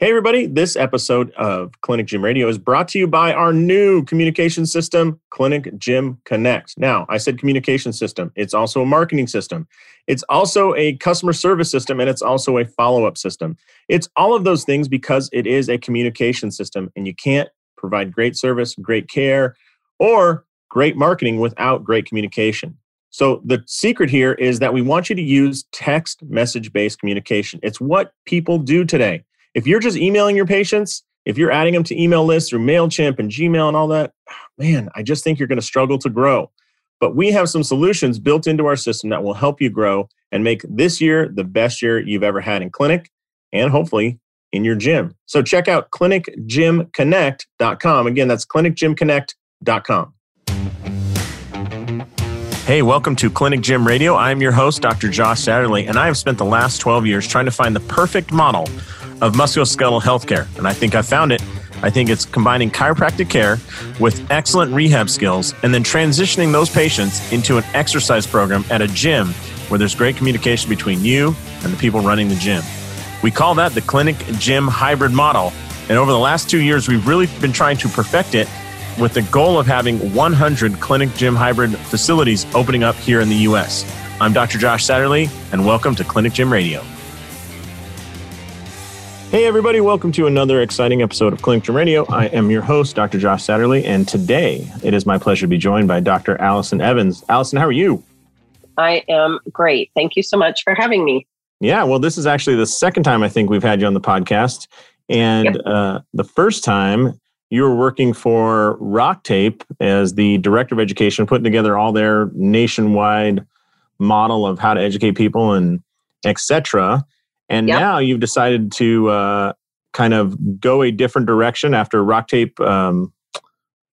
Hey, everybody. This episode of Clinic Gym Radio is brought to you by our new communication system, Clinic Gym Connect. Now, I said communication system, it's also a marketing system, it's also a customer service system, and it's also a follow up system. It's all of those things because it is a communication system, and you can't provide great service, great care, or great marketing without great communication. So, the secret here is that we want you to use text message based communication. It's what people do today. If you're just emailing your patients, if you're adding them to email lists through MailChimp and Gmail and all that, man, I just think you're going to struggle to grow. But we have some solutions built into our system that will help you grow and make this year the best year you've ever had in clinic and hopefully in your gym. So check out clinicgymconnect.com. Again, that's clinicgymconnect.com. Hey, welcome to Clinic Gym Radio. I'm your host, Dr. Josh Satterley, and I have spent the last 12 years trying to find the perfect model of musculoskeletal healthcare. And I think I found it. I think it's combining chiropractic care with excellent rehab skills and then transitioning those patients into an exercise program at a gym where there's great communication between you and the people running the gym. We call that the clinic gym hybrid model. And over the last two years, we've really been trying to perfect it with the goal of having 100 clinic gym hybrid facilities opening up here in the US. I'm Dr. Josh Satterley, and welcome to Clinic Gym Radio. Hey, everybody, welcome to another exciting episode of Clinic Gym Radio. I am your host, Dr. Josh Satterley, and today it is my pleasure to be joined by Dr. Allison Evans. Allison, how are you? I am great. Thank you so much for having me. Yeah, well, this is actually the second time I think we've had you on the podcast. And yep. uh, the first time you were working for Rock Tape as the director of education, putting together all their nationwide model of how to educate people and etc. And yep. now you've decided to uh, kind of go a different direction after Rock Tape um,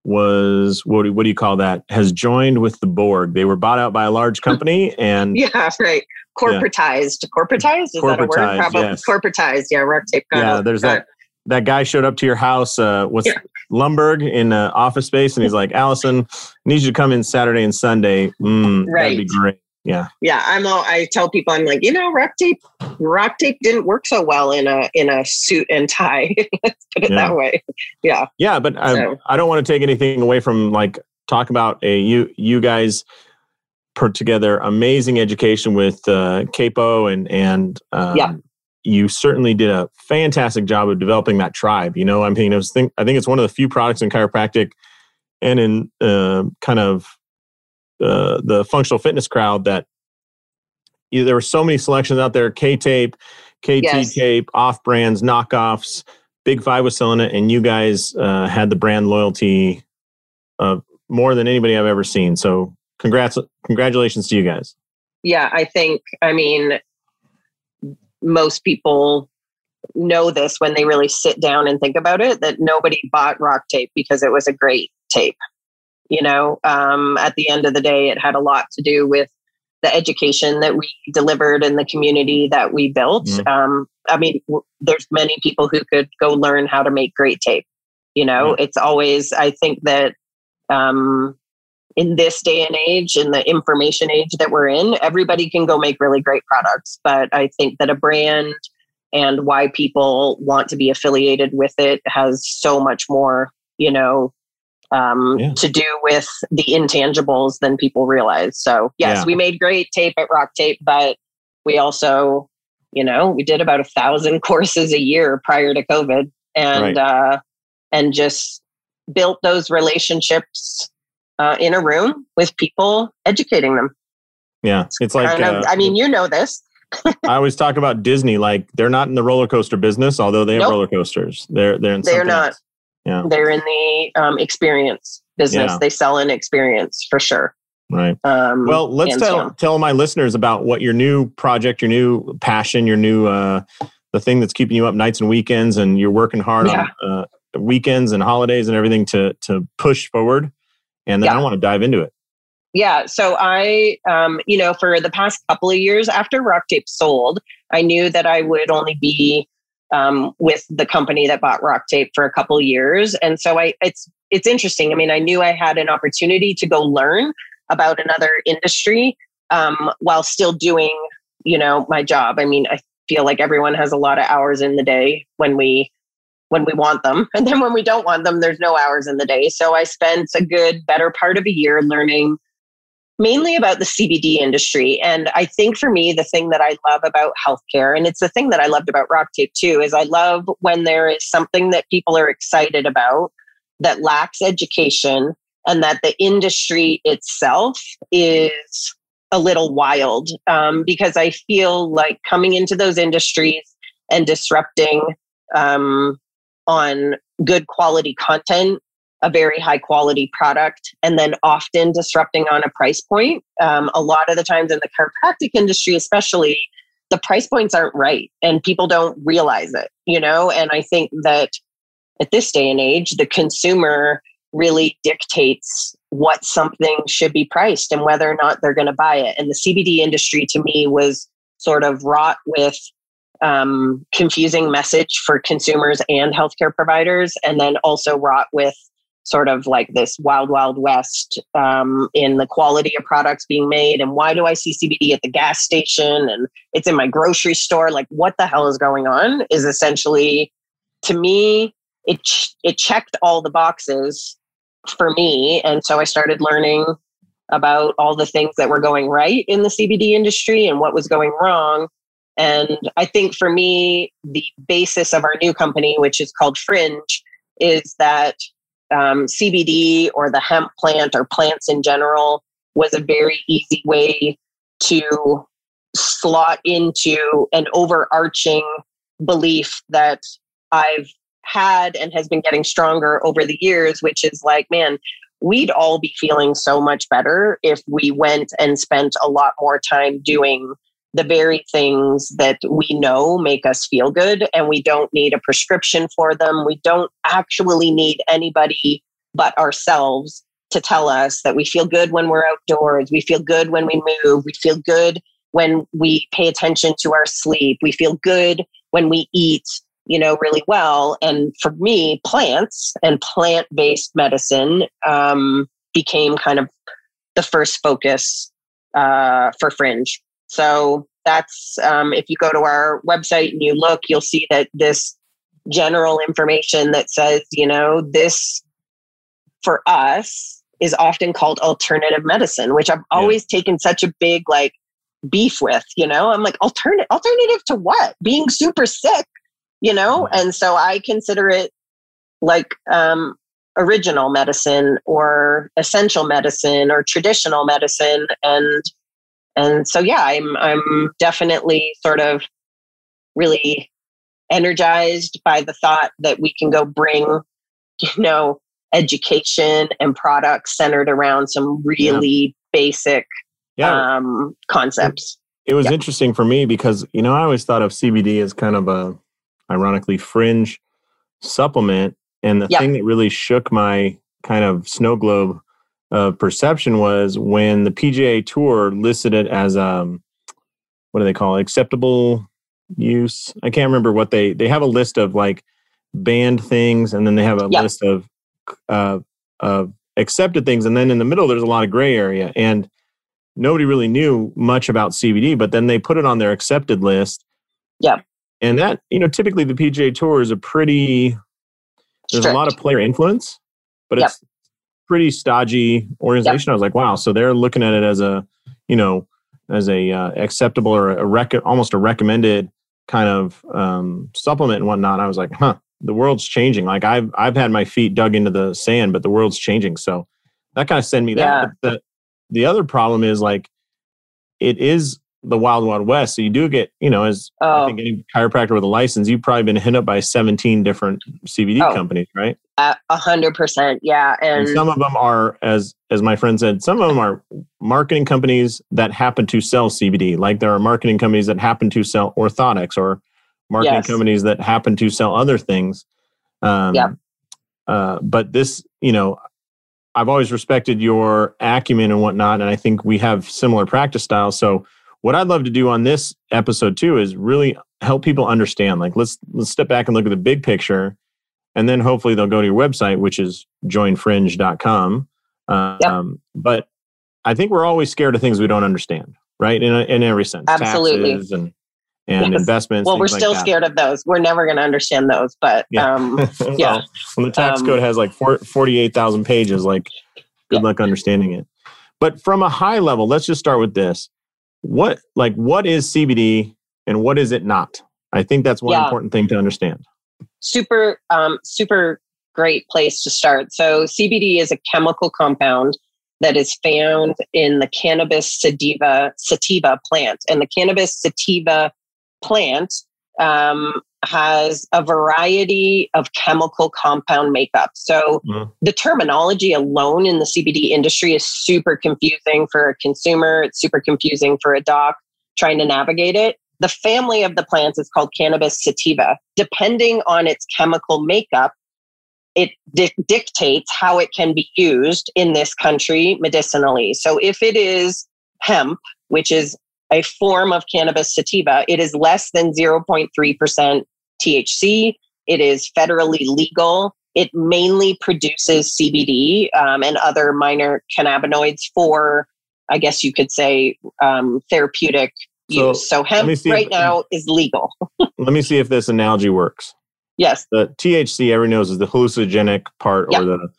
was what do, what do you call that? Has joined with the board. They were bought out by a large company, and yeah, right. Corporatized. Yeah. Corporatized is corporatized, that a word? Probably yes. corporatized. Yeah, Rock Tape. yeah, there's that. That guy showed up to your house. Uh, was yeah. Lumbergh in uh, office space, and he's like, "Allison, need you to come in Saturday and Sunday. Mm, right. That'd be great." Yeah. Yeah i'm all i tell people i'm like you know rock tape rock tape didn't work so well in a in a suit and tie. Let's put it yeah. that way. Yeah. Yeah but so. I, I don't want to take anything away from like talk about a you you guys put together amazing education with uh capo and and um, yeah you certainly did a fantastic job of developing that tribe you know? I mean i was think i think it's one of the few products in chiropractic and in uh, kind of uh, the functional fitness crowd that you know, there were so many selections out there K tape, KT yes. tape, off brands, knockoffs. Big Five was selling it, and you guys uh, had the brand loyalty of more than anybody I've ever seen. So, congrats, congratulations to you guys. Yeah, I think, I mean, most people know this when they really sit down and think about it that nobody bought rock tape because it was a great tape you know um, at the end of the day it had a lot to do with the education that we delivered and the community that we built mm-hmm. um, i mean w- there's many people who could go learn how to make great tape you know mm-hmm. it's always i think that um, in this day and age in the information age that we're in everybody can go make really great products but i think that a brand and why people want to be affiliated with it has so much more you know um, yeah. to do with the intangibles than people realize. So, yes, yeah. we made great tape at Rock Tape, but we also, you know, we did about a thousand courses a year prior to COVID, and right. uh, and just built those relationships uh, in a room with people, educating them. Yeah, it's like I, uh, I mean, you know this. I always talk about Disney, like they're not in the roller coaster business, although they have nope. roller coasters. They're they're in they're not. Else. Yeah. They're in the um, experience business. Yeah. They sell an experience for sure. Right. Um, well, let's tell, tell my listeners about what your new project, your new passion, your new uh, the thing that's keeping you up nights and weekends, and you're working hard yeah. on uh, weekends and holidays and everything to to push forward. And then yeah. I want to dive into it. Yeah. So I, um, you know, for the past couple of years after Rock Tape sold, I knew that I would only be um, with the company that bought Rock Tape for a couple years, and so I it's it's interesting. I mean, I knew I had an opportunity to go learn about another industry um, while still doing you know my job. I mean, I feel like everyone has a lot of hours in the day when we when we want them. And then when we don't want them, there's no hours in the day. So I spent a good better part of a year learning mainly about the CBD industry. And I think for me, the thing that I love about healthcare, and it's the thing that I loved about Rock Tape too, is I love when there is something that people are excited about that lacks education and that the industry itself is a little wild um, because I feel like coming into those industries and disrupting um, on good quality content a very high quality product and then often disrupting on a price point. Um, a lot of the times in the chiropractic industry, especially, the price points aren't right and people don't realize it, you know? And I think that at this day and age, the consumer really dictates what something should be priced and whether or not they're going to buy it. And the CBD industry to me was sort of wrought with um, confusing message for consumers and healthcare providers, and then also wrought with sort of like this wild, wild west um, in the quality of products being made. And why do I see CBD at the gas station and it's in my grocery store? Like, what the hell is going on? Is essentially, to me, it ch- it checked all the boxes for me, and so I started learning about all the things that were going right in the CBD industry and what was going wrong. And I think for me, the basis of our new company, which is called Fringe, is that um, CBD or the hemp plant or plants in general was a very easy way to slot into an overarching belief that I've had and has been getting stronger over the years, which is like, man, we'd all be feeling so much better if we went and spent a lot more time doing the very things that we know make us feel good and we don't need a prescription for them. We don't actually need anybody but ourselves to tell us that we feel good when we're outdoors. We feel good when we move. We feel good when we pay attention to our sleep. We feel good when we eat, you know, really well. And for me, plants and plant based medicine um, became kind of the first focus uh, for Fringe. So that's um, if you go to our website and you look, you'll see that this general information that says, you know, this for us is often called alternative medicine, which I've always yeah. taken such a big like beef with, you know. I'm like, alternative alternative to what? Being super sick, you know? And so I consider it like um original medicine or essential medicine or traditional medicine and and so yeah i'm i'm definitely sort of really energized by the thought that we can go bring you know education and products centered around some really yeah. basic yeah. Um, concepts it was yeah. interesting for me because you know i always thought of cbd as kind of a ironically fringe supplement and the thing that really shook my kind of snow globe of perception was when the PGA Tour listed it as um, what do they call it? acceptable use? I can't remember what they they have a list of like banned things, and then they have a yep. list of uh, of accepted things, and then in the middle there's a lot of gray area, and nobody really knew much about CBD, but then they put it on their accepted list. Yeah. And that, you know, typically the PGA Tour is a pretty, there's Strict. a lot of player influence, but yep. it's pretty stodgy organization. Yep. I was like, wow. So they're looking at it as a, you know, as a uh, acceptable or a rec- almost a recommended kind of um, supplement and whatnot. I was like, huh, the world's changing. Like I've I've had my feet dug into the sand, but the world's changing. So that kind of send me yeah. that. But the the other problem is like it is the wild wild west so you do get you know as oh. i think any chiropractor with a license you've probably been hit up by 17 different cbd oh. companies right a hundred percent yeah and, and, some of them are as as my friend said some of them are marketing companies that happen to sell cbd like there are marketing companies that happen to sell orthotics or marketing yes. companies that happen to sell other things um, yeah uh, but this you know I've always respected your acumen and whatnot, and I think we have similar practice styles. So what I'd love to do on this episode too is really help people understand. Like let's let's step back and look at the big picture, and then hopefully they'll go to your website, which is joinfringe.com. Um, yep. But I think we're always scared of things we don't understand, right? In in every sense, absolutely. Taxes and and yes. investments. Well, we're still like scared of those. We're never going to understand those, but yeah. Um, yeah. well, when the tax um, code has like 48,000 pages, like good yeah. luck understanding it. But from a high level, let's just start with this. What like what is CBD and what is it not? I think that's one yeah. important thing to understand. Super um, super great place to start. So CBD is a chemical compound that is found in the cannabis sativa sativa plant, and the cannabis sativa plant um, has a variety of chemical compound makeup. So mm. the terminology alone in the CBD industry is super confusing for a consumer. It's super confusing for a doc trying to navigate it. The family of the plants is called cannabis sativa. Depending on its chemical makeup, it di- dictates how it can be used in this country medicinally. So if it is hemp, which is a form of cannabis sativa, it is less than 0.3% THC. It is federally legal. It mainly produces CBD um, and other minor cannabinoids for, I guess you could say, um, therapeutic so use. So hemp right if, now is legal. let me see if this analogy works. Yes. The THC, everyone knows, is the hallucinogenic part or the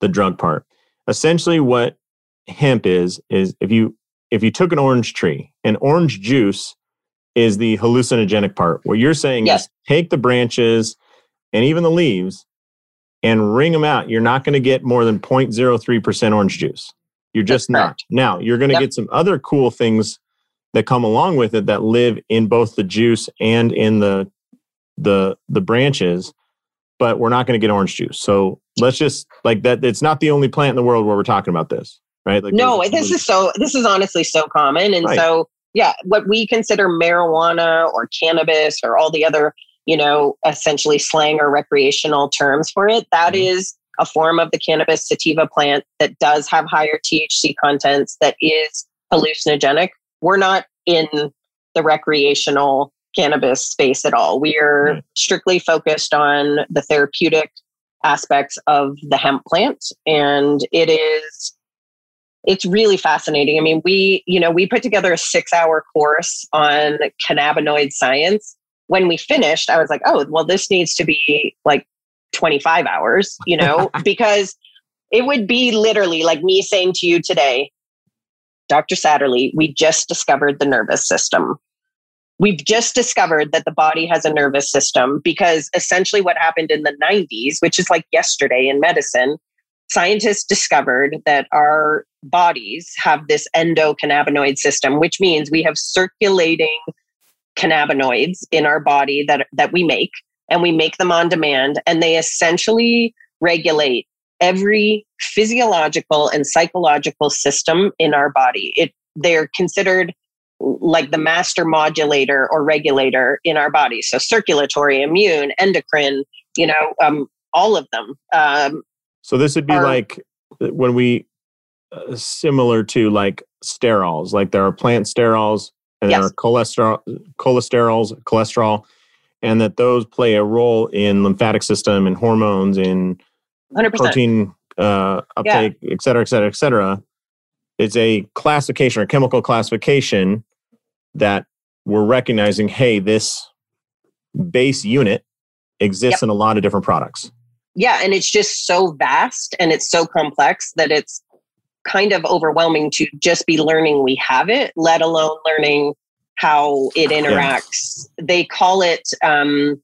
the drug part. Essentially, what hemp is is if you if you took an orange tree, and orange juice is the hallucinogenic part. What you're saying yes. is take the branches and even the leaves and wring them out. You're not going to get more than 0.03% orange juice. You're just not. Now, you're going to yep. get some other cool things that come along with it that live in both the juice and in the the the branches, but we're not going to get orange juice. So let's just like that. It's not the only plant in the world where we're talking about this, right? Like no, this is so. This is honestly so common, and right. so yeah, what we consider marijuana or cannabis or all the other you know essentially slang or recreational terms for it. That mm-hmm. is a form of the cannabis sativa plant that does have higher THC contents that is hallucinogenic. We're not in the recreational cannabis space at all. We are right. strictly focused on the therapeutic aspects of the hemp plant and it is it's really fascinating. I mean, we, you know, we put together a 6-hour course on cannabinoid science. When we finished, I was like, "Oh, well this needs to be like 25 hours, you know, because it would be literally like me saying to you today, Dr. Satterley, we just discovered the nervous system. We've just discovered that the body has a nervous system because essentially what happened in the 90s, which is like yesterday in medicine, scientists discovered that our bodies have this endocannabinoid system, which means we have circulating cannabinoids in our body that, that we make, and we make them on demand, and they essentially regulate every physiological and psychological system in our body. It they're considered like the master modulator or regulator in our body. So circulatory, immune, endocrine, you know, um, all of them. Um, so this would be are, like when we uh, similar to like sterols. Like there are plant sterols and yes. there are cholesterol, cholesterols, cholesterol, and that those play a role in lymphatic system and hormones in 100%. protein uh, uptake, yeah. et cetera, et cetera, et cetera. It's a classification or chemical classification that we're recognizing, hey, this base unit exists yep. in a lot of different products. Yeah, and it's just so vast and it's so complex that it's kind of overwhelming to just be learning we have it, let alone learning how it interacts. Yeah. They call it, um,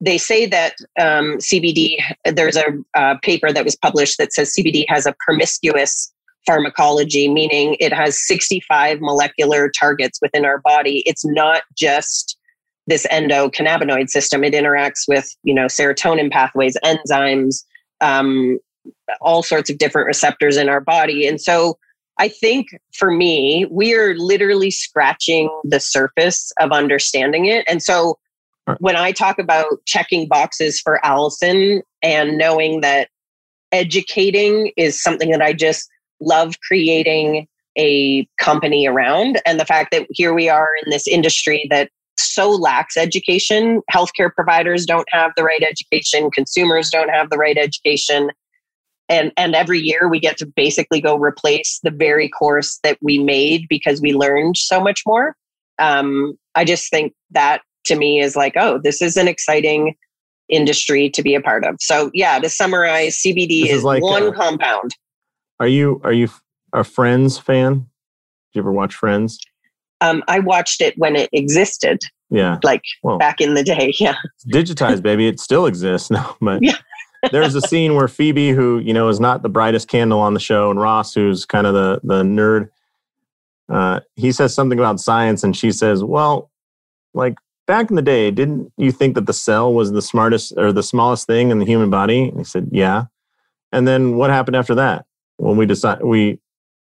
they say that um, CBD, there's a, a paper that was published that says CBD has a promiscuous pharmacology, meaning it has 65 molecular targets within our body. It's not just this endocannabinoid system. It interacts with, you know, serotonin pathways, enzymes, um, all sorts of different receptors in our body. And so I think for me, we are literally scratching the surface of understanding it. And so when I talk about checking boxes for Allison and knowing that educating is something that I just love creating a company around. And the fact that here we are in this industry that so lacks education. Healthcare providers don't have the right education, consumers don't have the right education. And, and every year we get to basically go replace the very course that we made because we learned so much more. um, I just think that to me is like, oh, this is an exciting industry to be a part of. So yeah, to summarize, CBD is, is like, one uh, compound. Are you are you a Friends fan? Did you ever watch Friends? Um, I watched it when it existed, Yeah. like Well, back in the day. Yeah. digitized, baby. It still exists now. But Yeah. there's a scene where Phoebe, who you know is not the brightest candle on the show, and Ross, who's kind of the the nerd, uh, he says something about science, and she says, "Well, like back in the day, didn't you think that the cell was the smartest or the smallest thing in the human body?" And he said, "Yeah." And then what happened after that? When we decide we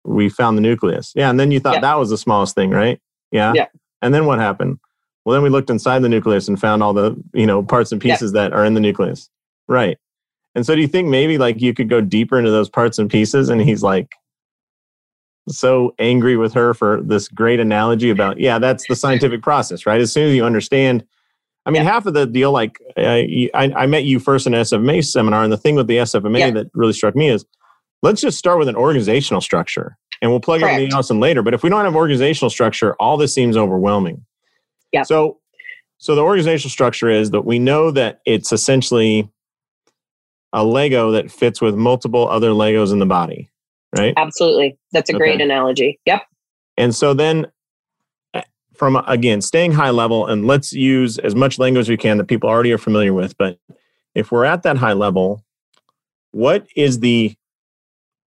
we found the nucleus. Yeah, and then you thought Yeah. that was the smallest thing, right? Yeah. Yeah. And then what happened? Well, then we looked inside the nucleus and found all the you know parts and Yeah. pieces that are in the nucleus. Right. And so do you think maybe like you could go deeper into those parts and pieces? And he's like so angry with her for this great analogy about, yeah, that's the scientific process, right? As soon as you understand, I mean, Yeah. half of the deal, like uh, I, I met you first in SFMA seminar, and the thing with the SFMA Yeah. that really struck me is let's just start with an organizational structure and we'll plug everything Correct. else in later. But if we don't have organizational structure, all this seems overwhelming. Yeah. So, so the organizational structure is that we know that it's essentially a Lego that fits with multiple other Legos in the body, right? Absolutely. That's a great analogy. Yep. And so then, uh, from again, staying high level, and let's use as much language as we can that people already are familiar with. But if we're at that high level, what is the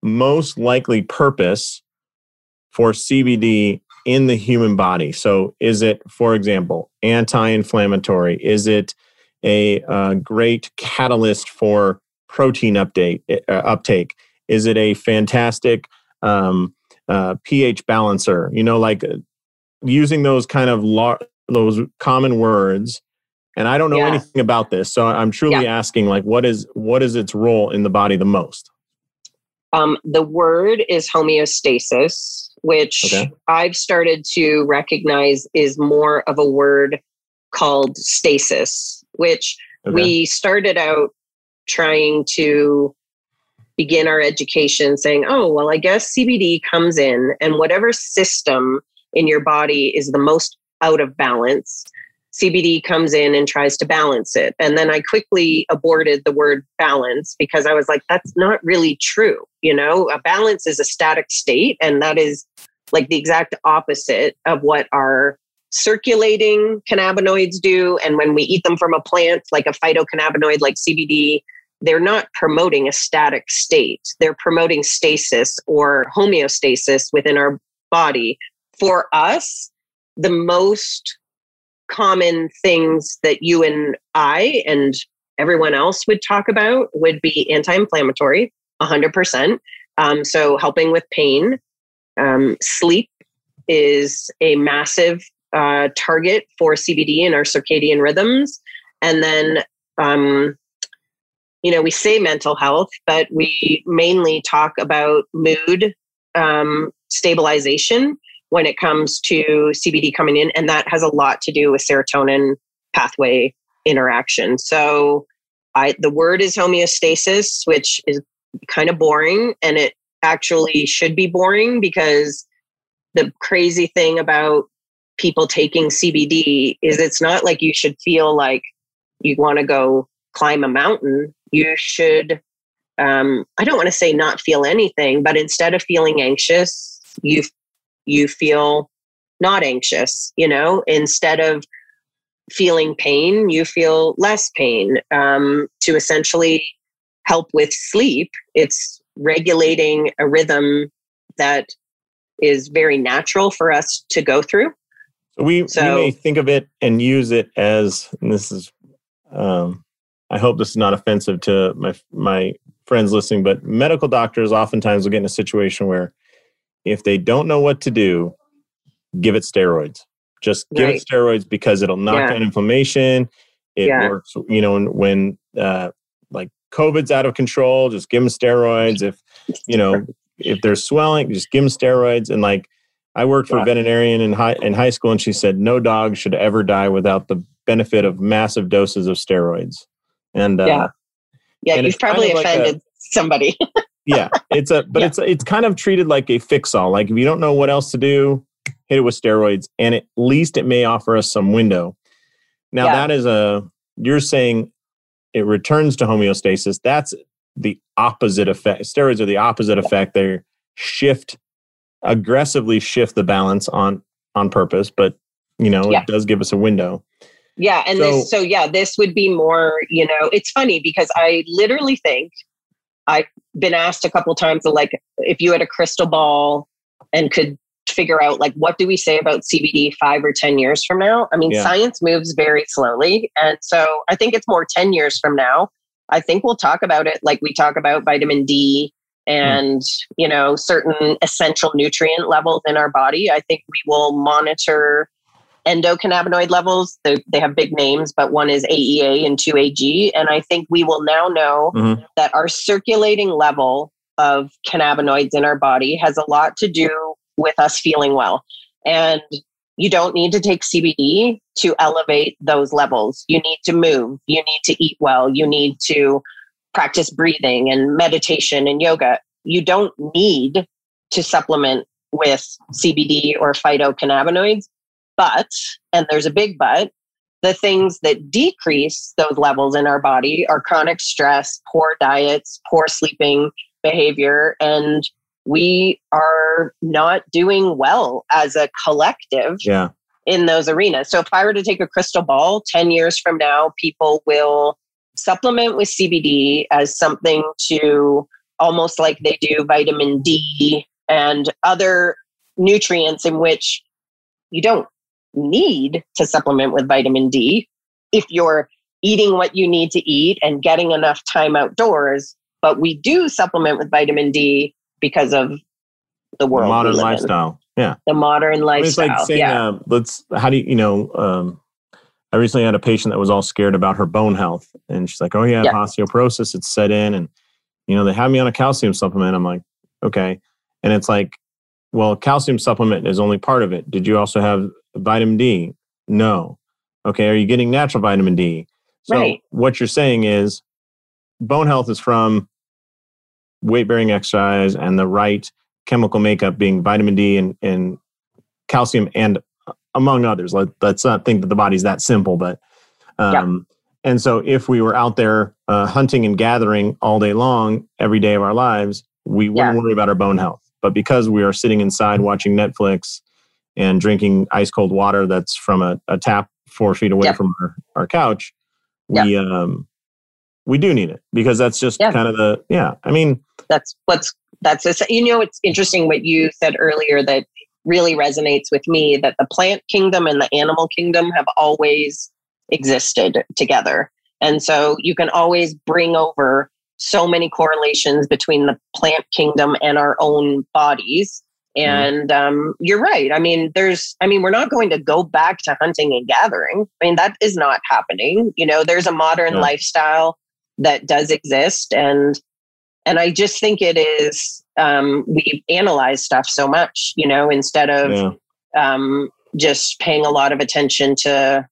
most likely purpose for CBD in the human body? So, is it, for example, anti inflammatory? Is it a uh, great catalyst for protein update, uh, uptake? Is it a fantastic um, uh, pH balancer? You know, like uh, using those kind of lar- those common words. And I don't know Yeah. anything about this, so I'm truly asking, like, what is what is its role in the body the most? Um, the word is homeostasis, which Okay. I've started to recognize is more of a word called stasis, which Okay. we started out trying to begin our education saying, oh, well, I guess CBD comes in and whatever system in your body is the most out of balance, CBD comes in and tries to balance it. And then I quickly aborted the word balance because I was like, that's not really true. You know, a balance is a static state, and that is like the exact opposite of what our circulating cannabinoids do. And when we eat them from a plant, like a phytocannabinoid like CBD, they're not promoting a static state. They're promoting stasis or homeostasis within our body. For us, the most common things that you and I and everyone else would talk about would be anti inflammatory, 100%. Um, so, helping with pain. Um, sleep is a massive uh, target for CBD in our circadian rhythms. And then, um, you know, we say mental health, but we mainly talk about mood um, stabilization when it comes to CBD coming in. And that has a lot to do with serotonin pathway interaction. So, I, the word is homeostasis, which is kind of boring, and it actually should be boring because the crazy thing about people taking CBD is it's not like you should feel like you want to go climb a mountain. You should, um, I don't want to say not feel anything, but instead of feeling anxious, you you feel not anxious. You know, instead of feeling pain, you feel less pain. Um, to essentially help with sleep, it's regulating a rhythm that is very natural for us to go through. So we, So- we may think of it and use it as, and this is, um, I hope this is not offensive to my my friends listening, but medical doctors oftentimes will get in a situation where if they don't know what to do, give it steroids. Just give Right. it steroids because it'll knock Yeah. down inflammation. It Yeah. works, you know, when, uh, like COVID's out of control, just give them steroids. If you know if they're swelling, just give them steroids. And like I worked for a veterinarian in high in high school, and she said no dog should ever die without the benefit of massive doses of steroids. And uh, Yeah. Yeah, And you've probably of like a- offended somebody. yeah, it's a but Yeah. it's it's kind of treated like a fix all. Like if you don't know what else to do, hit it with steroids, and at least it may offer us some window. Now Yeah. that is a you're saying it returns to homeostasis. That's the opposite effect. Steroids are the opposite effect. They shift aggressively shift the balance on on purpose, but you know Yeah. it does give us a window. Yeah, and So- this so yeah, this would be more, you know, it's funny because I literally think I've been asked a couple times like if you had a crystal ball and could figure out like what do we say about CBD 5 or 10 years from now? I mean, Yeah. science moves very slowly and so I think it's more 10 years from now. I think we'll talk about it like we talk about vitamin D and you know certain essential nutrient levels in our body. I think we will monitor endocannabinoid levels. They, they have big names, but one is AEA and 2AG. And I think we will now know Mhm. that our circulating level of cannabinoids in our body has a lot to do with us feeling well. And you don't need to take CBD to elevate those levels. You need to move, you need to eat well, you need to practice breathing and meditation and yoga. You don't need to supplement with CBD or phytocannabinoids. But, and there's a big but, the things that decrease those levels in our body are chronic stress, poor diets, poor sleeping behavior, and we are not doing well as a collective Yeah. in those arenas. So if I were to take a crystal ball 10 years from now, people will supplement with CBD as something to almost like they do vitamin D and other nutrients in which you don't need to supplement with vitamin D if you're eating what you need to eat and getting enough time outdoors. But we do supplement with vitamin D because of the world, Modern live in. lifestyle. Yeah. the modern lifestyle. it's like saying, yeah, uh, let's, how do you, you know, um, I recently had a patient that was all scared about her bone health. And she's like, oh, yeah, Yeah. osteoporosis. It's set in. And, you know, they have me on a calcium supplement. I'm like, okay. And it's like, well, calcium supplement is only part of it. Did you also have vitamin D? No. Okay. Are you getting natural vitamin D? So Right. what you're saying is bone health is from weight bearing exercise and the right chemical makeup being vitamin D and, and calcium and uh, among others. Let, let's not think that the body's that simple, but um, and so if we were out there uh, hunting and gathering all day long, every day of our lives, we wouldn't Yeah. worry about our bone health. But because we are sitting inside watching Netflix and drinking ice cold water that's from a, a tap four feet away Yep. from our, our couch, we um we do need it because that's just Yeah. kind of the yeah. I mean, that's what's that's a, you know it's interesting what you said earlier that really resonates with me that the plant kingdom and the animal kingdom have always existed together and so you can always bring over so many correlations between the plant kingdom and our own bodies and um, you're right. I mean there's i mean we're not going to go back to hunting and gathering. I mean that is not happening. You know there's a modern lifestyle that does exist and and i just think it is um, we analyze stuff so much you know instead of yeah, um, just paying a lot of attention to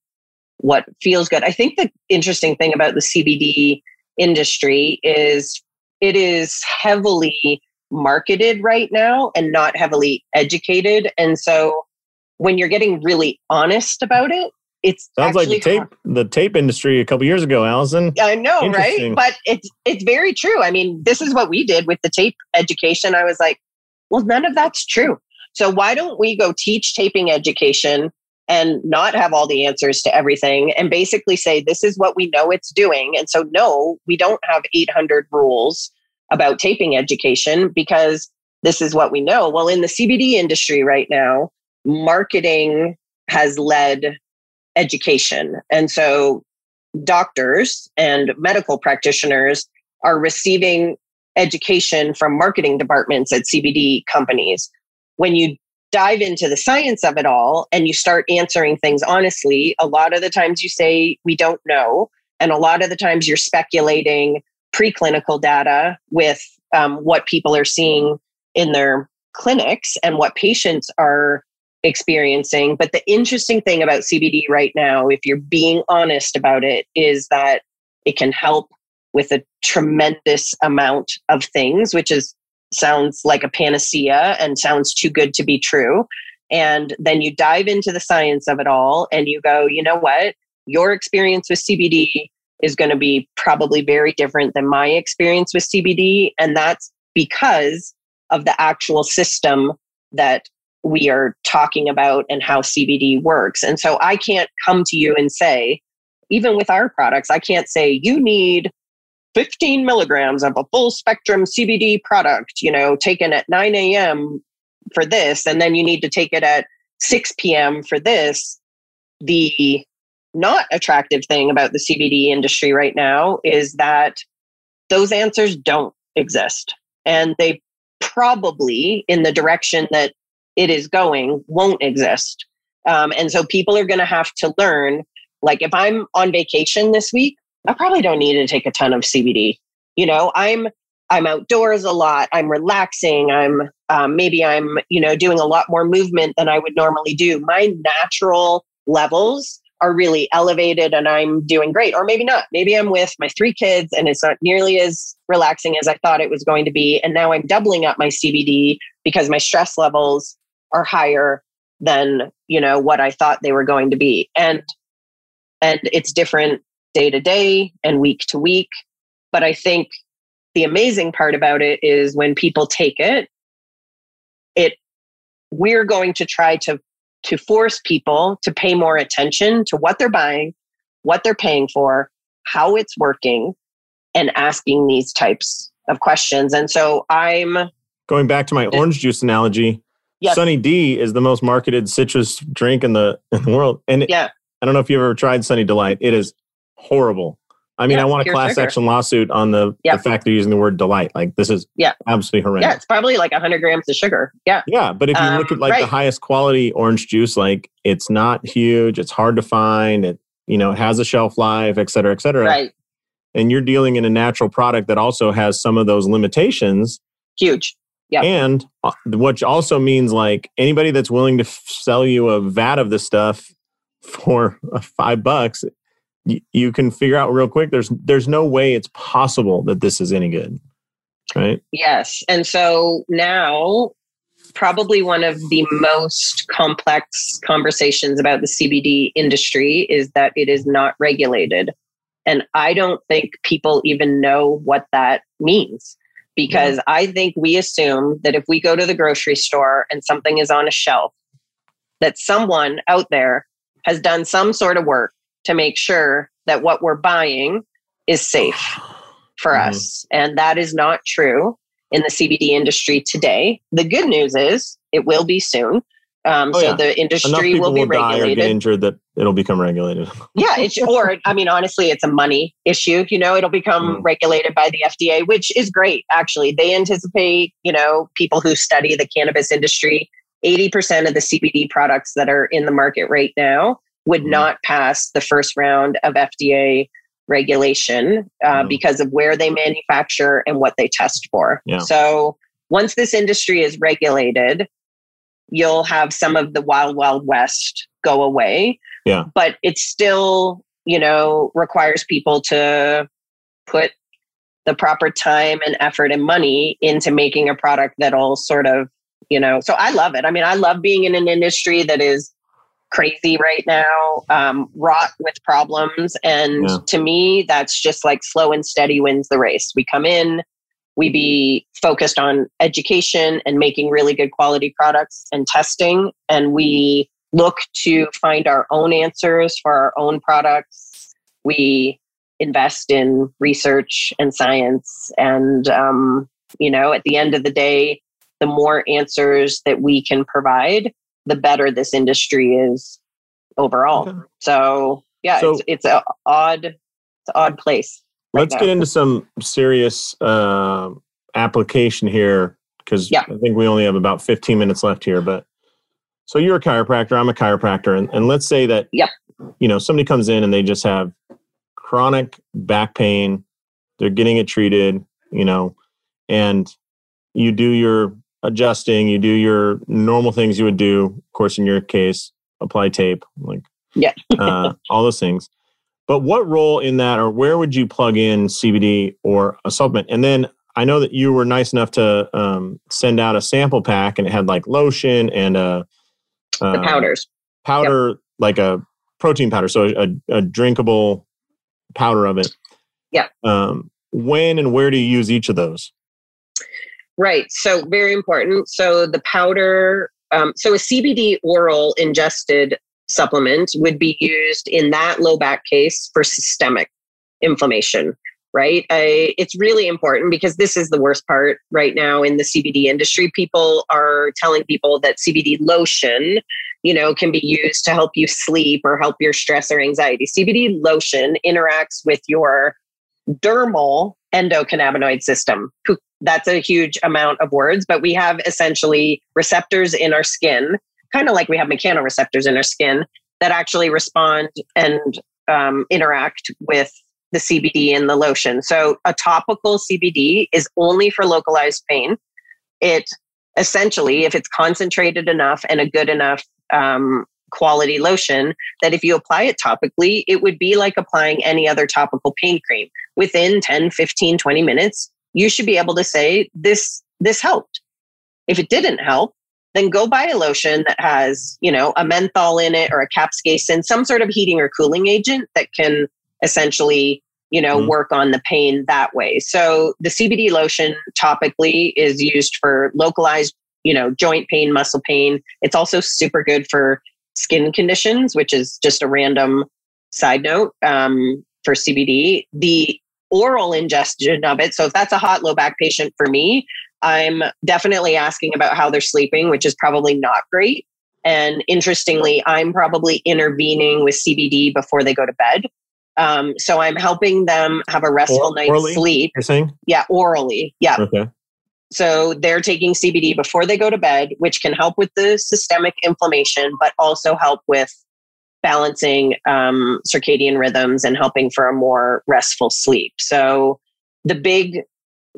what feels good. I think the interesting thing about the CBD industry is it is heavily marketed right now and not heavily educated. And so when you're getting really honest about it, it's sounds like the tape the tape industry a couple years ago, Allison. I know, right? But it's it's very true. I mean, this is what we did with the tape education. I was like, well, none of that's true. So why don't we go teach taping education and not have all the answers to everything and basically say this is what we know it's doing. And so no, we don't have 800 rules about taping education because this is what we know. Well, in the CBD industry right now, marketing has led education. And so doctors and medical practitioners are receiving education from marketing departments at CBD companies. When you dive into the science of it all and you start answering things honestly, a lot of the times you say, we don't know. And a lot of the times you're speculating preclinical data with um, what people are seeing in their clinics and what patients are experiencing. But the interesting thing about CBD right now, if you're being honest about it, is that it can help with a tremendous amount of things, which is sounds like a panacea and sounds too good to be true. And then you dive into the science of it all and you go, you know what? Your experience with CBD is going to be probably very different than my experience with CBD. And that's because of the actual system that we are talking about and how CBD works. And so I can't come to you and say, even with our products, I can't say you need 15 milligrams of a full spectrum CBD product, you know, taken at 9 a.m. for this, and then you need to take it at 6 p.m. for this. The not attractive thing about the CBD industry right now is that those answers don't exist. And they probably, in the direction that it is going, won't exist. Um, and so people are going to have to learn like if I'm on vacation this week, I probably don't need to take a ton of CBD. You know, I'm I'm outdoors a lot. I'm relaxing. I'm um, maybe I'm you know doing a lot more movement than I would normally do. My natural levels are really elevated and I'm doing great. Or maybe not. Maybe I'm with my three kids and it's not nearly as relaxing as I thought it was going to be. And now I'm doubling up my CBD because my stress levels are higher than, you know, what I thought they were going to be. And and it's different day to day and week to week. But I think the amazing part about it is when people take it, it we're going to try to to force people to pay more attention to what they're buying, what they're paying for, how it's working, and asking these types of questions. And so I'm going back to my orange juice analogy. Yes. Sunny D is the most marketed citrus drink in the in the world, and yeah. I don't know if you've ever tried Sunny Delight. It is horrible. I mean, I want a class sugar. action lawsuit on the, yep. the fact they're using the word delight. Like this is yeah. absolutely horrendous. Yeah, it's probably like 100 grams of sugar. Yeah. Yeah, but if you um, look at like right. the highest quality orange juice, like it's not huge. It's hard to find. It you know it has a shelf life, et cetera, et cetera. Right. And you're dealing in a natural product that also has some of those limitations. Huge. Yeah. And uh, which also means like anybody that's willing to f- sell you a vat of this stuff for five bucks you can figure out real quick there's there's no way it's possible that this is any good right yes and so now probably one of the most complex conversations about the CBD industry is that it is not regulated and i don't think people even know what that means because yeah. i think we assume that if we go to the grocery store and something is on a shelf that someone out there has done some sort of work to make sure that what we're buying is safe for mm-hmm. us. And that is not true in the CBD industry today. The good news is it will be soon. Um, oh, so yeah. the industry will be will regulated. get injured that it'll become regulated. yeah, it's, or I mean, honestly, it's a money issue. You know, it'll become mm. regulated by the FDA, which is great. Actually, they anticipate. You know, people who study the cannabis industry, eighty percent of the CBD products that are in the market right now would mm not pass the first round of FDA regulation uh, mm because of where they manufacture and what they test for. Yeah. So once this industry is regulated, you'll have some of the wild, wild west go away. Yeah. But it still, you know, requires people to put the proper time and effort and money into making a product that'll sort of, you know, so I love it. I mean, I love being in an industry that is crazy right now, um, wrought with problems. And yeah. to me, that's just like slow and steady wins the race. We come in, we be focused on education and making really good quality products and testing. And we look to find our own answers for our own products. We invest in research and science. And, um, you know, at the end of the day, the more answers that we can provide, the better this industry is overall. Okay. So yeah, so, it's it's an odd it's an odd place. Right let's now. get into some serious uh, application here because yeah. I think we only have about 15 minutes left here. But so you're a chiropractor, I'm a chiropractor, and, and let's say that yeah. you know somebody comes in and they just have chronic back pain, they're getting it treated, you know, and you do your adjusting, you do your normal things you would do. Of course, in your case, apply tape, like yeah, uh, all those things. But what role in that, or where would you plug in CBD or a supplement? And then I know that you were nice enough to um, send out a sample pack, and it had like lotion and a Uh, the powders. Powder, yep. like a protein powder, so a, a drinkable powder of it. Yeah. Um, when and where do you use each of those? Right. So very important. So the powder, um, so a CBD oral ingested supplement would be used in that low back case for systemic inflammation. Right. I, it's really important because this is the worst part right now in the CBD industry. People are telling people that CBD lotion, you know, can be used to help you sleep or help your stress or anxiety. CBD lotion interacts with your dermal endocannabinoid system. That's a huge amount of words, but we have essentially receptors in our skin, kind of like we have mechanoreceptors in our skin that actually respond and um, interact with the CBD in the lotion. So a topical CBD is only for localized pain. It essentially, if it's concentrated enough and a good enough um, quality lotion that if you apply it topically, it would be like applying any other topical pain cream. Within 10, 15, 20 minutes, you should be able to say, this, this helped. If it didn't help, then go buy a lotion that has, you know, a menthol in it or a capsaicin, some sort of heating or cooling agent that can essentially, you know, mm-hmm. work on the pain that way. So the CBD lotion topically is used for localized, you know, joint pain, muscle pain. It's also super good for skin conditions, which is just a random side note um, for CBD. The oral ingestion of it. So if that's a hot low back patient for me, I'm definitely asking about how they're sleeping, which is probably not great. And interestingly, I'm probably intervening with CBD before they go to bed. Um, so I'm helping them have a restful or- night's orally, sleep. You're saying? Yeah, orally. Yeah. Okay. So they're taking CBD before they go to bed, which can help with the systemic inflammation, but also help with balancing um, circadian rhythms and helping for a more restful sleep. So the big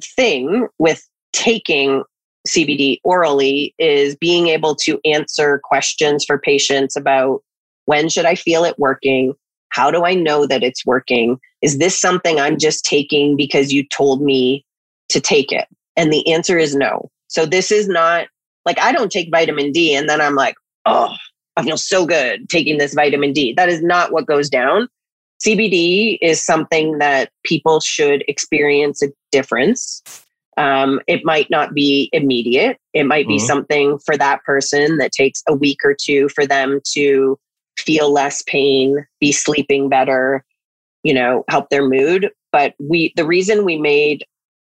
thing with taking CBD orally is being able to answer questions for patients about when should I feel it working? How do I know that it's working? Is this something I'm just taking because you told me to take it? And the answer is no. So this is not like I don't take vitamin D and then I'm like, oh, I feel so good taking this vitamin D. That is not what goes down. CBD is something that people should experience a difference. Um, it might not be immediate. It might be mm-hmm. something for that person that takes a week or two for them to feel less pain, be sleeping better, you know, help their mood. But we, the reason we made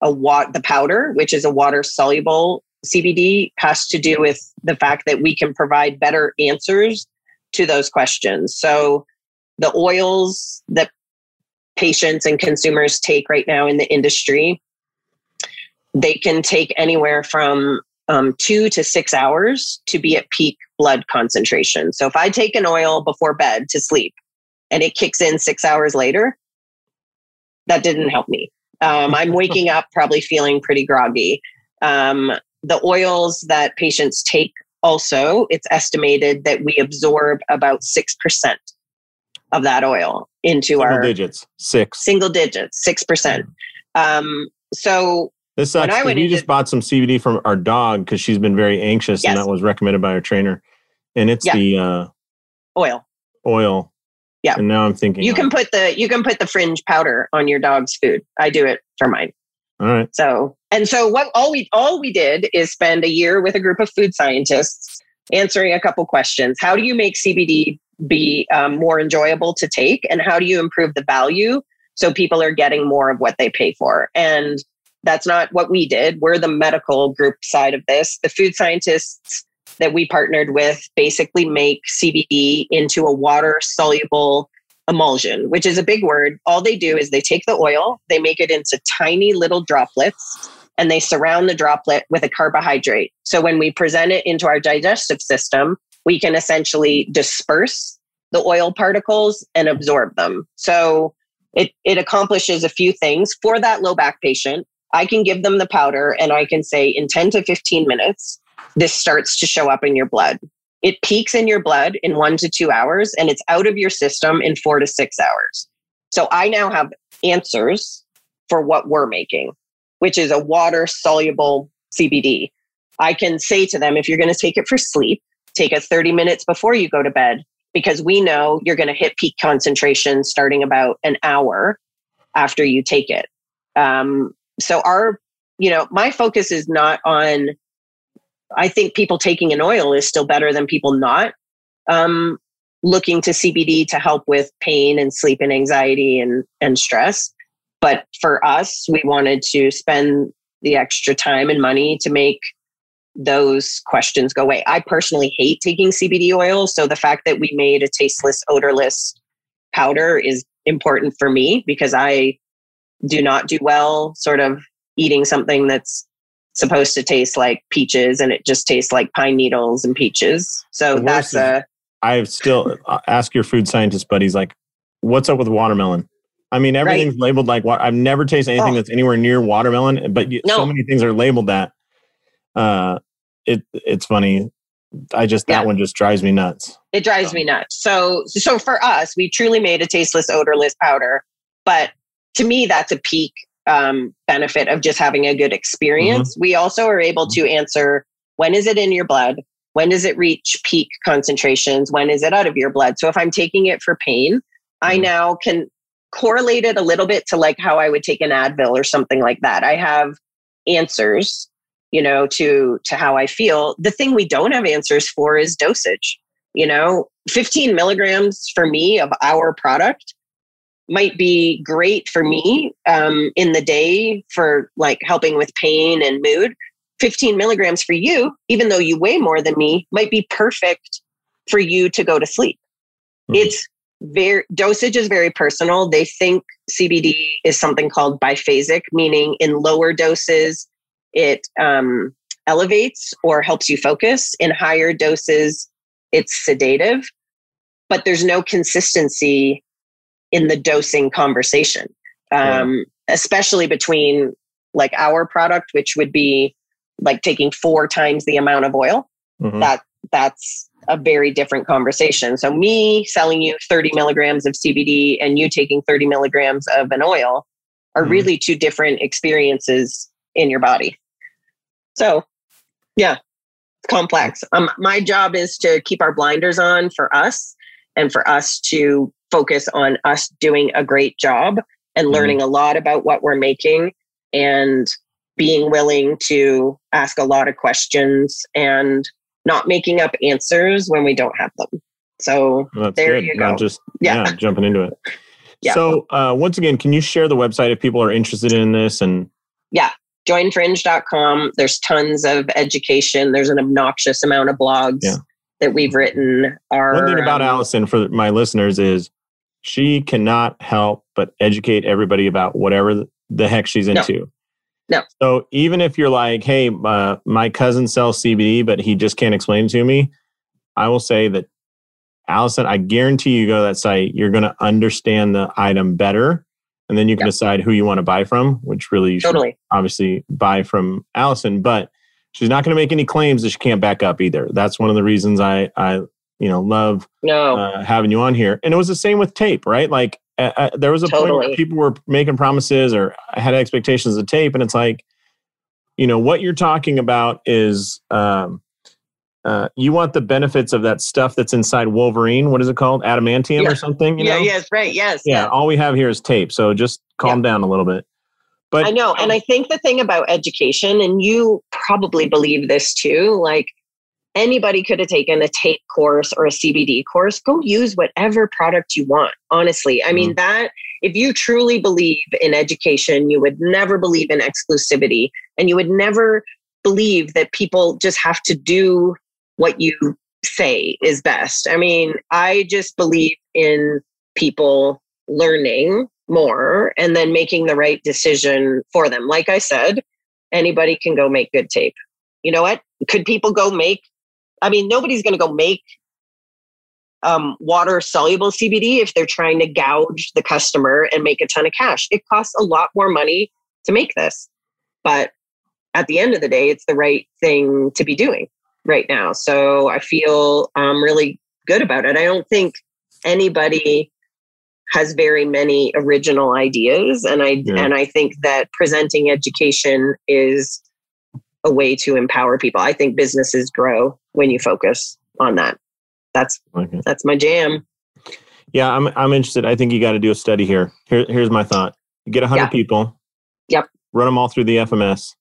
a wat the powder, which is a water soluble CBD, has to do with the fact that we can provide better answers to those questions. So the oils that patients and consumers take right now in the industry, they can take anywhere from um, two to six hours to be at peak blood concentration. So if I take an oil before bed to sleep and it kicks in six hours later, that didn't help me. Um, I'm waking up probably feeling pretty groggy. Um, the oils that patients take also, it's estimated that we absorb about 6% of that oil into single our digits, six. Single digits, 6%. Um, so this sucks. we into, just bought some CBD from our dog because she's been very anxious, yes. and that was recommended by our trainer. And it's yeah. the uh, oil. Oil yeah. And now I'm thinking you can put the you can put the fringe powder on your dog's food. I do it for mine. All right. So and so what all we all we did is spend a year with a group of food scientists answering a couple questions. How do you make CBD be um, more enjoyable to take, and how do you improve the value so people are getting more of what they pay for? And that's not what we did. We're the medical group side of this. The food scientists that we partnered with basically make CBD into a water soluble emulsion, which is a big word. All they do is they take the oil, they make it into tiny little droplets, and they surround the droplet with a carbohydrate. So when we present it into our digestive system, we can essentially disperse the oil particles and absorb them. So it, it accomplishes a few things for that low back patient. I can give them the powder and I can say in 10 to 15 minutes, this starts to show up in your blood. It peaks in your blood in one to two hours and it's out of your system in four to six hours. So I now have answers for what we're making, which is a water soluble CBD. I can say to them, if you're going to take it for sleep, take it 30 minutes before you go to bed because we know you're going to hit peak concentration starting about an hour after you take it. Um, so our, you know, my focus is not on. I think people taking an oil is still better than people not um, looking to CBD to help with pain and sleep and anxiety and and stress. But for us, we wanted to spend the extra time and money to make those questions go away. I personally hate taking CBD oil. So the fact that we made a tasteless, odorless powder is important for me because I do not do well sort of eating something that's supposed to taste like peaches and it just tastes like pine needles and peaches. So that's a. I still uh, ask your food scientist buddies, like, what's up with watermelon? I mean, everything's right. labeled like I've never tasted anything oh. that's anywhere near watermelon, but no. so many things are labeled that. Uh, it it's funny. I just that yeah. one just drives me nuts. It drives me nuts. So so for us, we truly made a tasteless, odorless powder. But to me, that's a peak um, benefit of just having a good experience. Mm-hmm. We also are able to answer when is it in your blood? When does it reach peak concentrations? When is it out of your blood? So if I'm taking it for pain, mm-hmm. I now can correlate it a little bit to like how I would take an Advil or something like that. I have answers you know to to how i feel the thing we don't have answers for is dosage you know 15 milligrams for me of our product might be great for me um, in the day for like helping with pain and mood 15 milligrams for you even though you weigh more than me might be perfect for you to go to sleep mm-hmm. it's very dosage is very personal they think cbd is something called biphasic meaning in lower doses it um, elevates or helps you focus. In higher doses, it's sedative, but there's no consistency in the dosing conversation, um, especially between like our product, which would be like taking four times the amount of oil. Mm-hmm. That that's a very different conversation. So me selling you 30 milligrams of CBD and you taking 30 milligrams of an oil are mm-hmm. really two different experiences in your body. So, yeah, it's complex. Um, my job is to keep our blinders on for us and for us to focus on us doing a great job and mm-hmm. learning a lot about what we're making and being willing to ask a lot of questions and not making up answers when we don't have them. So well, there good. you go. Not just yeah. yeah. jumping into it. Yeah. So uh, once again, can you share the website if people are interested in this and yeah joinfringe.com. There's tons of education. There's an obnoxious amount of blogs yeah. that we've written. Our, One thing about um, Allison for my listeners is she cannot help but educate everybody about whatever the heck she's into. No. No. So even if you're like, hey, uh, my cousin sells CBD, but he just can't explain it to me, I will say that Allison, I guarantee you go to that site, you're going to understand the item better and then you can yep. decide who you want to buy from, which really you totally. obviously buy from Allison. But she's not going to make any claims that she can't back up either. That's one of the reasons I I you know love no. uh, having you on here. And it was the same with tape, right? Like uh, uh, there was a totally. point where people were making promises or I had expectations of tape, and it's like, you know, what you're talking about is. Um, uh, you want the benefits of that stuff that's inside Wolverine. What is it called? Adamantium yeah. or something? yeah, know? yes, right. Yes. Yeah, yes. All we have here is tape. So just calm yeah. down a little bit. But I know. And I think the thing about education, and you probably believe this too, like anybody could have taken a tape course or a CBD course. Go use whatever product you want. Honestly. I mean, mm-hmm. that if you truly believe in education, you would never believe in exclusivity and you would never believe that people just have to do what you say is best. I mean, I just believe in people learning more and then making the right decision for them. Like I said, anybody can go make good tape. You know what? Could people go make? I mean, nobody's going to go make um, water soluble CBD if they're trying to gouge the customer and make a ton of cash. It costs a lot more money to make this. But at the end of the day, it's the right thing to be doing right now. So I feel um, really good about it. I don't think anybody has very many original ideas, and I yeah. and I think that presenting education is a way to empower people. I think businesses grow when you focus on that. That's okay. that's my jam. Yeah, I'm I'm interested. I think you got to do a study here. Here here's my thought. You get 100 yeah. people. Yep. Run them all through the FMS.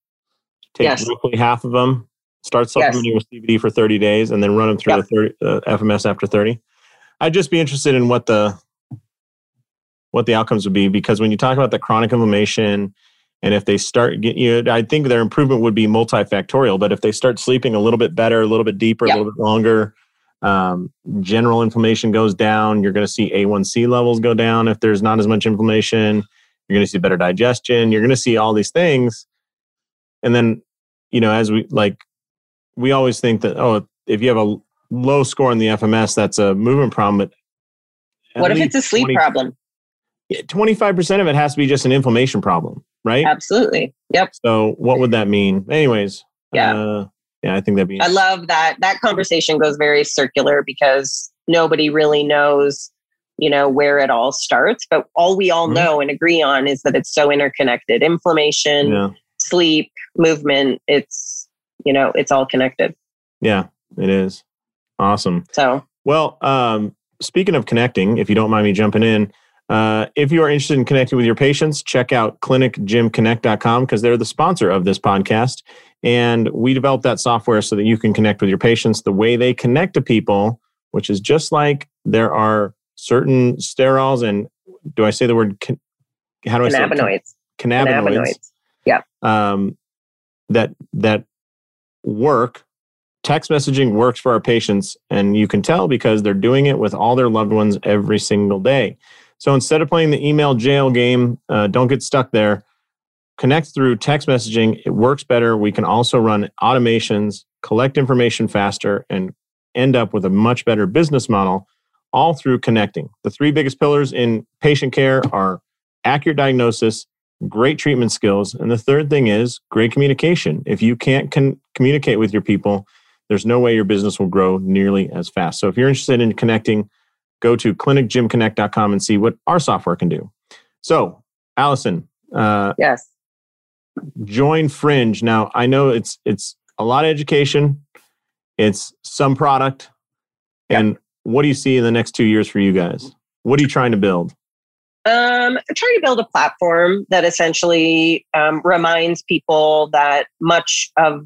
Take yes. roughly half of them. Start supplementing yes. with CBD for 30 days, and then run them through yep. the 30, uh, FMS after 30. I'd just be interested in what the what the outcomes would be because when you talk about the chronic inflammation and if they start get you know, i think their improvement would be multifactorial but if they start sleeping a little bit better a little bit deeper yep. a little bit longer um, general inflammation goes down. You're going to see a1c levels go down if there's not as much inflammation. You're going to see better digestion. You're going to see all these things. And then you know as we like we always think that oh if you have a low score in the fms that's a movement problem but what if it's a sleep 20, problem? 25% of it has to be just an inflammation problem right? Absolutely. Yep. So what would that mean? Anyways. Yeah. Uh, yeah, I think that'd be. I love that. That conversation goes very circular because nobody really knows, you know, where it all starts. But all we all mm-hmm. know and agree on is that it's so interconnected. Inflammation, yeah. sleep, movement. It's you know, it's all connected. Yeah, it is. Awesome. So well, um, speaking of connecting, if you don't mind me jumping in, uh, if you are interested in connecting with your patients, check out clinicgymconnect.com because they're the sponsor of this podcast. And we developed that software so that you can connect with your patients the way they connect to people, which is just like there are certain sterols and do I say the word how do I cannabinoids. say cannabinoids? Cannabinoids. Yeah. Um, that that work text messaging works for our patients and you can tell because they're doing it with all their loved ones every single day so instead of playing the email jail game, uh, don't get stuck there. Connect through text messaging. It works better. We can also run automations, collect information faster, and end up with a much better business model all through connecting. The three biggest pillars in patient care are accurate diagnosis, great treatment skills, and the third thing is great communication. If you can't con- communicate with your people, there's no way your business will grow nearly as fast. So if you're interested in connecting, go to clinicgymconnect.com and see what our software can do. So, Allison, uh, yes, join Fringe. Now, I know it's it's a lot of education, it's some product, and what do you see in the next two years for you guys? What are you trying to build? Um, I'm trying to build a platform that essentially um, reminds people that much of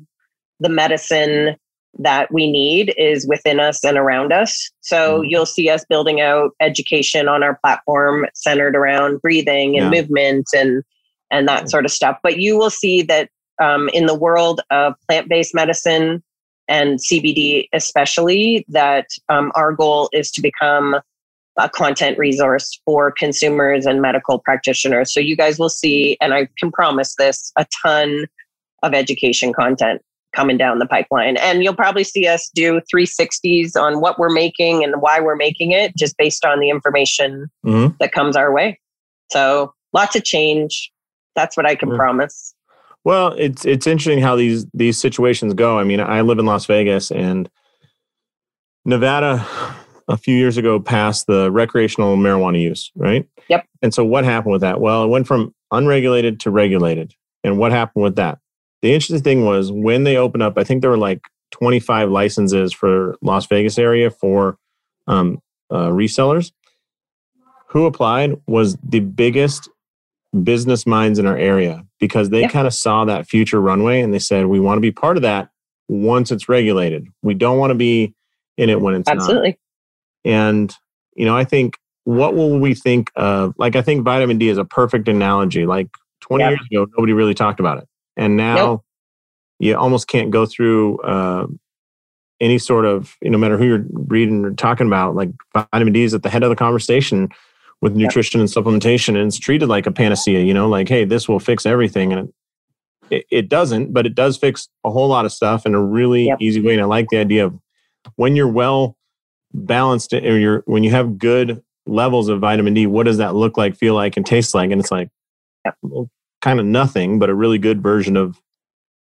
the medicine that we need is within us and around us. So mm. you'll see us building out education on our platform centered around breathing and yeah. movement and and that sort of stuff. But you will see that um, in the world of plant-based medicine and CBD, especially, that um, our goal is to become a content resource for consumers and medical practitioners. So you guys will see, and I can promise this, a ton of education content coming down the pipeline. And you'll probably see us do 360s on what we're making and why we're making it, just based on the information mm-hmm. that comes our way. So lots of change. That's what I can mm-hmm. promise. Well, it's it's interesting how these these situations go. I mean, I live in Las Vegas and Nevada a few years ago passed the recreational marijuana use, right? Yep. And so what happened with that? Well, it went from unregulated to regulated. And what happened with that? The interesting thing was when they opened up, I think there were like 25 licenses for Las Vegas area for um, uh, resellers. Who applied was the biggest business minds in our area because they kind of saw that future runway and they said, we want to be part of that once it's regulated. We don't want to be in it when it's Absolutely. Not. And, you know, I think what will we think of? Like, I think vitamin D is a perfect analogy. Like 20 yep. years ago, nobody really talked about it. And now nope. you almost can't go through uh, any sort of, you know, no matter who you're reading or talking about, like vitamin D is at the head of the conversation with nutrition and supplementation. And it's treated like a panacea, you know, like, hey, this will fix everything. And it, it doesn't, but it does fix a whole lot of stuff in a really yep. easy way. And I like the idea of when you're well balanced or you're when you have good levels of vitamin D, what does that look like, feel like, and taste like? And it's like, well, kind of nothing, but a really good version of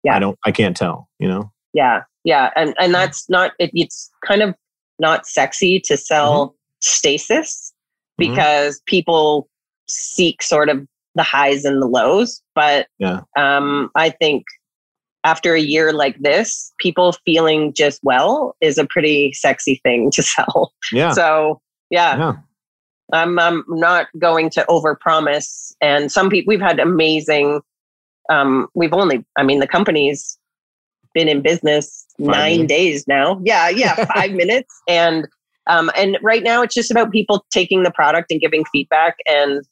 yeah. I don't I can't tell, you know? Yeah. Yeah. And and that's not it, it's kind of not sexy to sell mm-hmm. stasis mm-hmm. because mm-hmm. people seek sort of the highs and the lows. But yeah. um I think after a year like this, people feeling just well is a pretty sexy thing to sell. Yeah. So yeah. yeah. I'm I'm not going to overpromise. And some people we've had amazing. Um, we've only, I mean, the company's been in business Five nine minutes. days now. Yeah, yeah, five minutes. And um, and right now it's just about people taking the product and giving feedback. And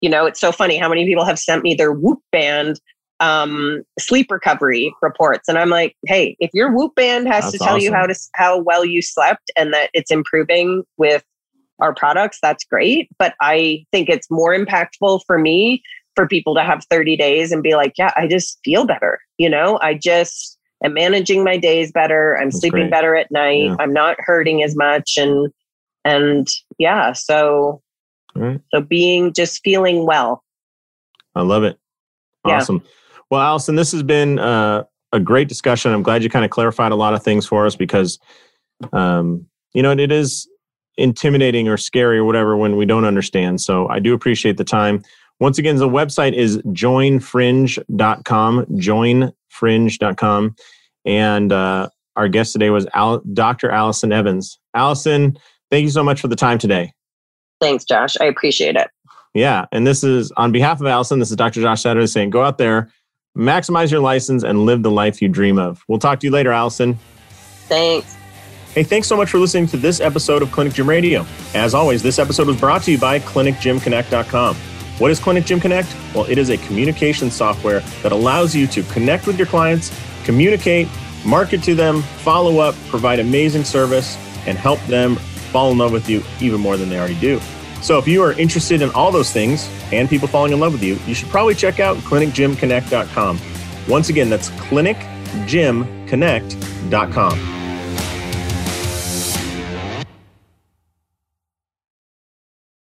you know, it's so funny how many people have sent me their Whoop band um, sleep recovery reports, and I'm like, hey, if your Whoop band has That's to tell you how to how well you slept and that it's improving with our products, that's great. But I think it's more impactful for me for people to have 30 days and be like, yeah, I just feel better. You know, I just am managing my days better. I'm That's sleeping great. better at night. Yeah. I'm not hurting as much. And, and yeah, so, right. so being just feeling well. I love it. Yeah. Awesome. Well, Allison, this has been uh, a great discussion. I'm glad you kind of clarified a lot of things for us because, um, you know, it is intimidating or scary or whatever when we don't understand. So I do appreciate the time. Once again, the website is joinfringe.com, joinfringe.com. And uh, our guest today was Al- Dr. Allison Evans. Allison, thank you so much for the time today. Thanks, Josh. I appreciate it. Yeah. And this is on behalf of Allison, this is Dr. Josh Saturday saying go out there, maximize your license, and live the life you dream of. We'll talk to you later, Allison. Thanks. Hey, thanks so much for listening to this episode of Clinic Gym Radio. As always, this episode was brought to you by ClinicGymConnect.com. What is Clinic Gym Connect? Well, it is a communication software that allows you to connect with your clients, communicate, market to them, follow up, provide amazing service, and help them fall in love with you even more than they already do. So if you are interested in all those things and people falling in love with you, you should probably check out clinicgymconnect.com. Once again, that's clinicgymconnect.com.